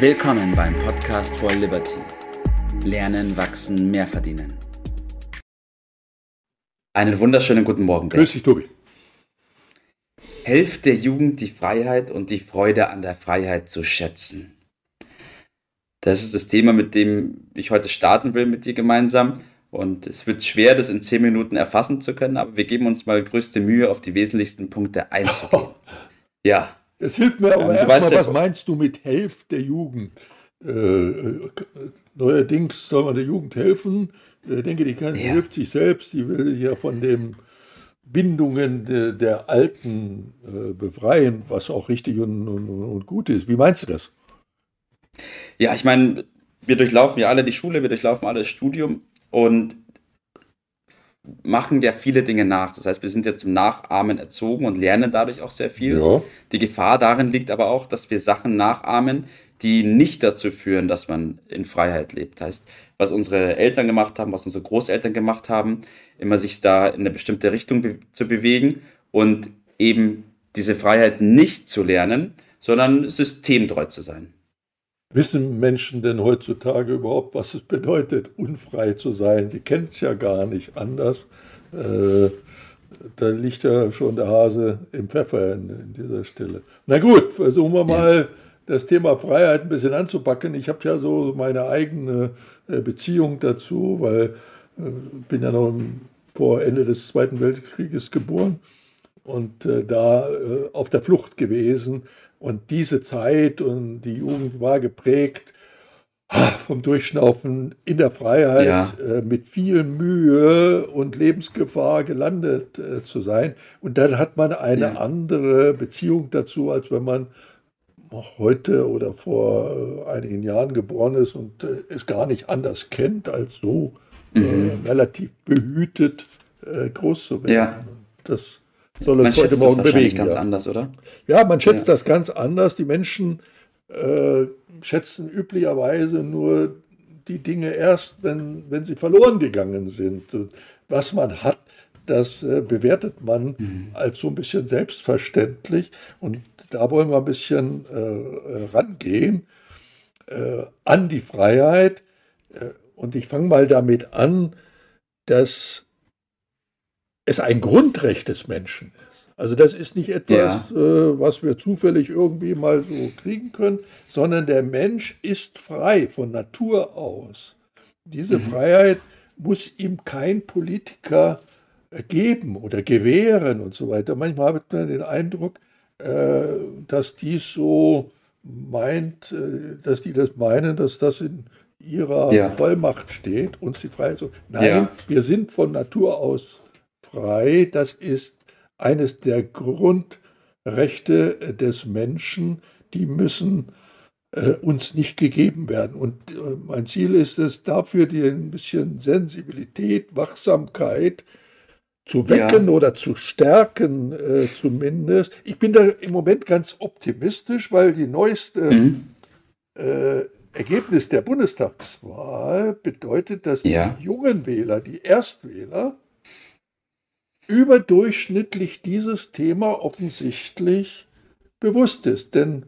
Willkommen beim Podcast for Liberty. Lernen, wachsen, mehr verdienen. Einen wunderschönen guten Morgen. Grüß dich, Tobi. Helft der Jugend die Freiheit und die Freude an der Freiheit zu schätzen. Das ist das Thema, mit dem ich heute starten will mit dir gemeinsam. Und es wird schwer, das in zehn Minuten erfassen zu können, aber wir geben uns mal größte Mühe, auf die wesentlichsten Punkte einzugehen. Ja. Es hilft mir aber ähm, erstmal, was meinst du mit Helft der Jugend? Äh, äh, neuerdings soll man der Jugend helfen. Ich denke, die kann, ja. hilft sich selbst. Die will ja von den Bindungen de, der Alten äh, befreien, was auch richtig und, und, und gut ist. Wie meinst du das? Ja, ich meine, wir durchlaufen ja alle die Schule, wir durchlaufen alle das Studium und machen ja viele Dinge nach. Das heißt, wir sind ja zum Nachahmen erzogen und lernen dadurch auch sehr viel. Ja. Die Gefahr darin liegt aber auch, dass wir Sachen nachahmen, die nicht dazu führen, dass man in Freiheit lebt. Das heißt, was unsere Eltern gemacht haben, was unsere Großeltern gemacht haben, immer sich da in eine bestimmte Richtung be zu bewegen und eben diese Freiheit nicht zu lernen, sondern systemtreu zu sein. Wissen Menschen denn heutzutage überhaupt, was es bedeutet, unfrei zu sein? Die kennen es ja gar nicht anders. Äh, da liegt ja schon der Hase im Pfeffer in, in dieser Stelle. Na gut, versuchen wir mal ja. das Thema Freiheit ein bisschen anzupacken. Ich habe ja so meine eigene äh, Beziehung dazu, weil ich äh, bin ja noch vor Ende des Zweiten Weltkrieges geboren und äh, da äh, auf der Flucht gewesen und diese Zeit und die Jugend war geprägt vom Durchschnaufen in der Freiheit, ja. äh, mit viel Mühe und Lebensgefahr gelandet äh, zu sein. Und dann hat man eine ja. andere Beziehung dazu, als wenn man heute oder vor äh, einigen Jahren geboren ist und äh, es gar nicht anders kennt, als so äh, mhm. relativ behütet groß zu werden. Ja. Das soll uns heute Morgen das bewegen. ganz ja. anders, oder? Ja, man schätzt ja. das ganz anders. Die Menschen äh, schätzen üblicherweise nur die Dinge erst, wenn, wenn sie verloren gegangen sind. Was man hat, das äh, bewertet man mhm. als so ein bisschen selbstverständlich. Und da wollen wir ein bisschen äh, rangehen äh, an die Freiheit. Äh, und ich fange mal damit an, dass es ein Grundrecht des Menschen ist. Also das ist nicht etwas, ja. äh, was wir zufällig irgendwie mal so kriegen können, sondern der Mensch ist frei von Natur aus. Diese mhm. Freiheit muss ihm kein Politiker geben oder gewähren und so weiter. Manchmal hat man den Eindruck, äh, dass dies so meint, äh, dass die das meinen, dass das in ihrer ja. Vollmacht steht, uns die Freiheit so. Nein, ja. wir sind von Natur aus frei. Das ist eines der Grundrechte des Menschen, die müssen äh, uns nicht gegeben werden. Und äh, mein Ziel ist es, dafür die ein bisschen Sensibilität, Wachsamkeit zu wecken ja. oder zu stärken äh, zumindest. Ich bin da im Moment ganz optimistisch, weil die neueste mhm. äh, Ergebnis der Bundestagswahl bedeutet, dass ja. die jungen Wähler, die Erstwähler, überdurchschnittlich dieses Thema offensichtlich bewusst ist. Denn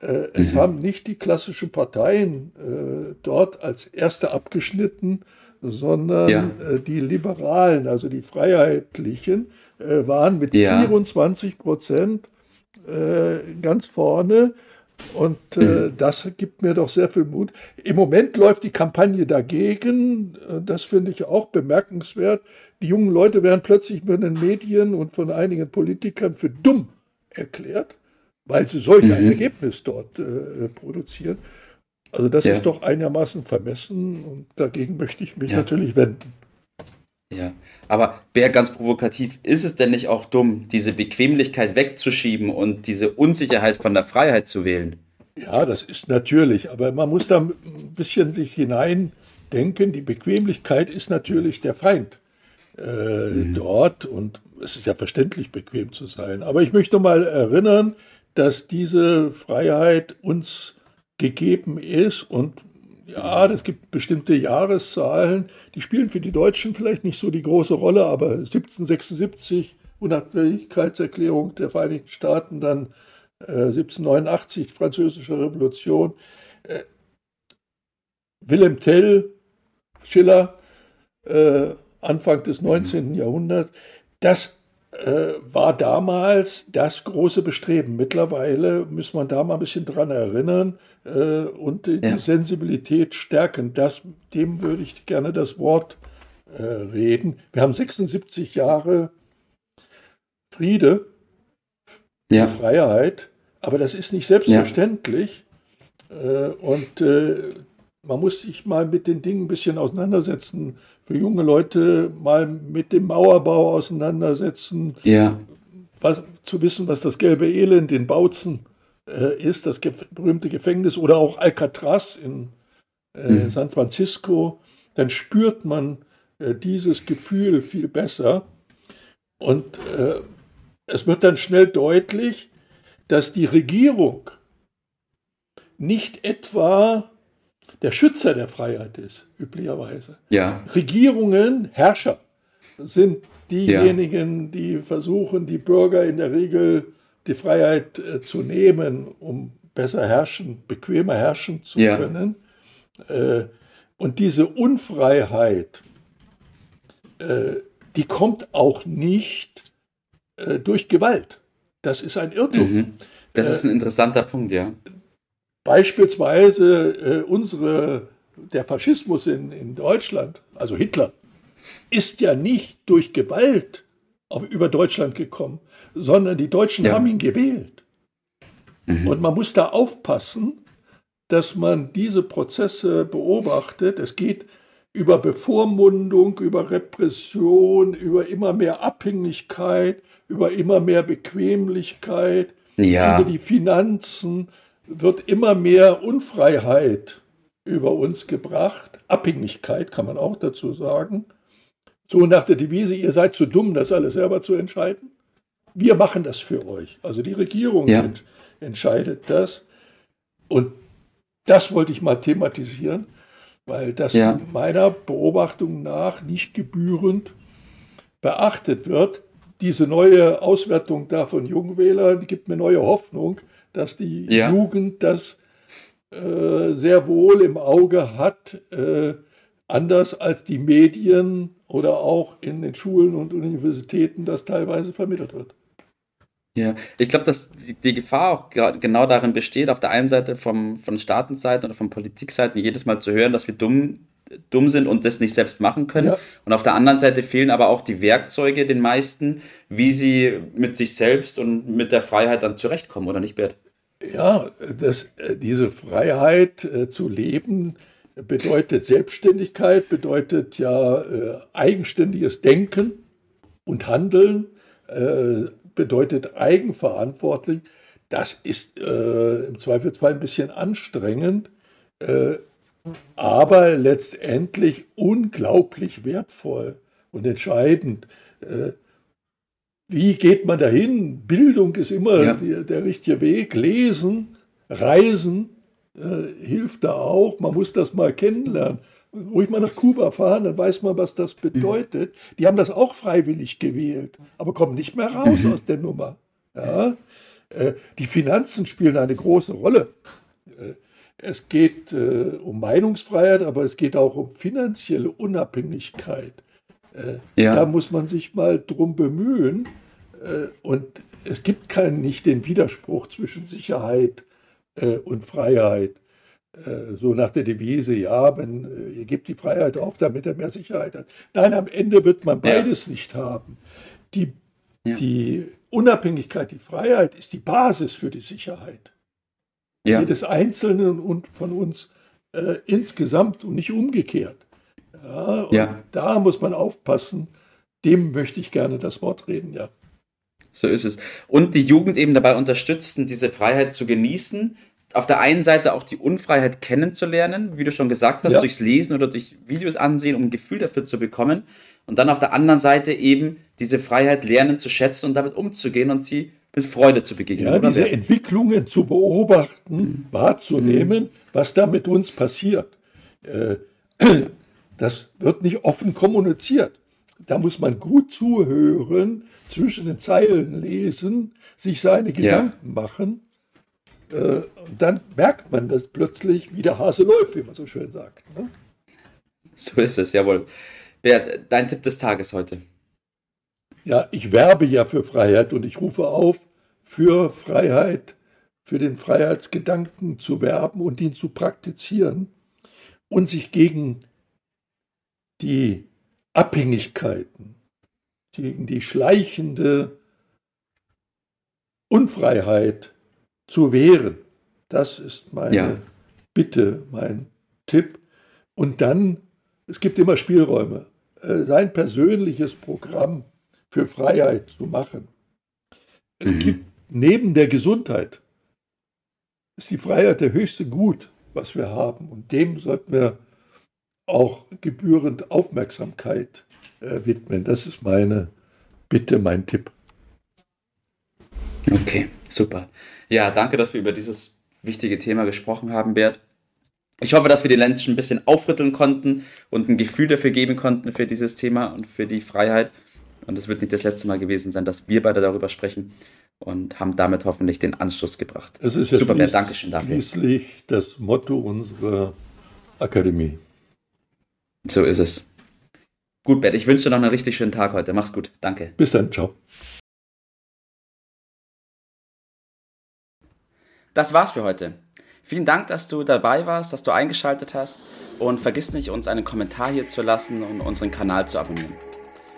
äh, es mhm. haben nicht die klassischen Parteien äh, dort als erste abgeschnitten, sondern ja. äh, die Liberalen, also die Freiheitlichen, äh, waren mit ja. 24 Prozent äh, ganz vorne. Und äh, mhm. das gibt mir doch sehr viel Mut. Im Moment läuft die Kampagne dagegen. Das finde ich auch bemerkenswert. Die jungen Leute werden plötzlich von den Medien und von einigen Politikern für dumm erklärt, weil sie solch mhm. ein Ergebnis dort äh, produzieren. Also das ja. ist doch einigermaßen vermessen und dagegen möchte ich mich ja. natürlich wenden. Ja, aber wer ganz provokativ ist es denn nicht auch dumm, diese Bequemlichkeit wegzuschieben und diese Unsicherheit von der Freiheit zu wählen? Ja, das ist natürlich, aber man muss da ein bisschen sich hineindenken. Die Bequemlichkeit ist natürlich der Feind äh, mhm. dort und es ist ja verständlich, bequem zu sein. Aber ich möchte mal erinnern, dass diese Freiheit uns gegeben ist und ja, es gibt bestimmte Jahreszahlen, die spielen für die Deutschen vielleicht nicht so die große Rolle, aber 1776, Unabhängigkeitserklärung der Vereinigten Staaten, dann 1789, Französische Revolution. Äh, Wilhelm Tell, Schiller, äh, Anfang des 19. Jahrhunderts, das äh, war damals das große Bestreben. Mittlerweile muss man da mal ein bisschen dran erinnern äh, und die ja. Sensibilität stärken. Das, dem würde ich gerne das Wort äh, reden. Wir haben 76 Jahre Friede, ja. Freiheit, aber das ist nicht selbstverständlich. Ja. Äh, und äh, man muss sich mal mit den Dingen ein bisschen auseinandersetzen. Für junge Leute mal mit dem Mauerbau auseinandersetzen. Ja. Was, zu wissen, was das gelbe Elend in Bautzen äh, ist, das ge berühmte Gefängnis oder auch Alcatraz in äh, mhm. San Francisco, dann spürt man äh, dieses Gefühl viel besser. Und äh, es wird dann schnell deutlich, dass die Regierung nicht etwa der Schützer der Freiheit ist, üblicherweise. Ja. Regierungen, Herrscher sind diejenigen, ja. die versuchen, die Bürger in der Regel die Freiheit äh, zu nehmen, um besser herrschen, bequemer herrschen zu ja. können. Äh, und diese Unfreiheit, äh, die kommt auch nicht äh, durch Gewalt. Das ist ein Irrtum. Mhm. Das ist ein interessanter Punkt, ja. Beispielsweise äh, unsere, der Faschismus in, in Deutschland, also Hitler, ist ja nicht durch Gewalt auf, über Deutschland gekommen, sondern die Deutschen ja. haben ihn gewählt. Mhm. Und man muss da aufpassen, dass man diese Prozesse beobachtet. Es geht über Bevormundung, über Repression, über immer mehr Abhängigkeit, über immer mehr Bequemlichkeit, ja. über die Finanzen wird immer mehr Unfreiheit über uns gebracht. Abhängigkeit kann man auch dazu sagen. So nach der Devise, ihr seid zu dumm, das alles selber zu entscheiden. Wir machen das für euch. Also die Regierung ja. ent entscheidet das. Und das wollte ich mal thematisieren, weil das ja. meiner Beobachtung nach nicht gebührend beachtet wird. Diese neue Auswertung da von Jungwählern gibt mir neue Hoffnung, dass die ja. Jugend das äh, sehr wohl im Auge hat, äh, anders als die Medien oder auch in den Schulen und Universitäten das teilweise vermittelt wird. Ja, ich glaube, dass die Gefahr auch genau darin besteht, auf der einen Seite vom, von Staatenseite oder von Politikseiten jedes Mal zu hören, dass wir dumm, dumm sind und das nicht selbst machen können. Ja. Und auf der anderen Seite fehlen aber auch die Werkzeuge den meisten, wie sie mit sich selbst und mit der Freiheit dann zurechtkommen, oder nicht, Bert? Ja, das, äh, diese Freiheit äh, zu leben bedeutet Selbstständigkeit, bedeutet ja äh, eigenständiges Denken und Handeln, äh, bedeutet eigenverantwortlich. Das ist äh, im Zweifelsfall ein bisschen anstrengend, äh, aber letztendlich unglaublich wertvoll und entscheidend. Äh, wie geht man dahin? Bildung ist immer ja. der, der, richtige Weg. Lesen, Reisen äh, hilft da auch. Man muss das mal kennenlernen. Ruhig mal nach Kuba fahren, dann weiß man, was das bedeutet. Mhm. Die haben das auch freiwillig gewählt, aber kommen nicht mehr raus mhm. aus der Nummer. Ja? Äh, die Finanzen spielen eine große Rolle. Äh, es geht äh, um Meinungsfreiheit, aber es geht auch um finanzielle Unabhängigkeit. Äh, ja. Da muss man sich mal drum bemühen. Äh, und es gibt keinen, nicht den Widerspruch zwischen Sicherheit äh, und Freiheit. So nach der Devise, ja, wenn ihr gebt die Freiheit auf, damit er mehr Sicherheit hat. Nein, am Ende wird man beides ja. nicht haben. Die, ja. die Unabhängigkeit, die Freiheit ist die Basis für die Sicherheit. Ja. Jedes Einzelnen und von uns äh, insgesamt und nicht umgekehrt. Ja, ja. Da muss man aufpassen. Dem möchte ich gerne das Wort reden, ja. So ist es. Und die Jugend eben dabei unterstützen, diese Freiheit zu genießen. Auf der einen Seite auch die Unfreiheit kennenzulernen, wie du schon gesagt hast, ja. durchs Lesen oder durch Videos ansehen, um ein Gefühl dafür zu bekommen. Und dann auf der anderen Seite eben diese Freiheit lernen zu schätzen und damit umzugehen und sie Freude zu begegnen. Ja, diese wer? Entwicklungen zu beobachten, mhm. wahrzunehmen, mhm. was da mit uns passiert. Äh, das wird nicht offen kommuniziert. Da muss man gut zuhören, zwischen den Zeilen lesen, sich seine Gedanken ja. machen. Äh, dann merkt man das plötzlich, wie der Hase läuft, wie man so schön sagt. Ne? So ist es, jawohl. Bert, dein Tipp des Tages heute. Ja, ich werbe ja für Freiheit und ich rufe auf, für Freiheit, für den Freiheitsgedanken zu werben und ihn zu praktizieren und sich gegen die Abhängigkeiten, gegen die schleichende Unfreiheit zu wehren. Das ist meine ja. Bitte, mein Tipp. Und dann, es gibt immer Spielräume, äh, sein persönliches Programm für Freiheit zu machen. Es mhm. gibt neben der Gesundheit, ist die Freiheit der höchste Gut, was wir haben. Und dem sollten wir auch gebührend Aufmerksamkeit äh, widmen. Das ist meine Bitte, mein Tipp. Okay, super. Ja, danke, dass wir über dieses wichtige Thema gesprochen haben, Bert. Ich hoffe, dass wir die Menschen ein bisschen aufrütteln konnten und ein Gefühl dafür geben konnten für dieses Thema und für die Freiheit. Und es wird nicht das letzte Mal gewesen sein, dass wir beide darüber sprechen und haben damit hoffentlich den Anschluss gebracht. Es ist ja Super, Bert, Dankeschön dafür. schließlich das Motto unserer Akademie. So ist es. Gut, Bert, ich wünsche dir noch einen richtig schönen Tag heute. Mach's gut. Danke. Bis dann. Ciao. Das war's für heute. Vielen Dank, dass du dabei warst, dass du eingeschaltet hast und vergiss nicht, uns einen Kommentar hier zu lassen und unseren Kanal zu abonnieren.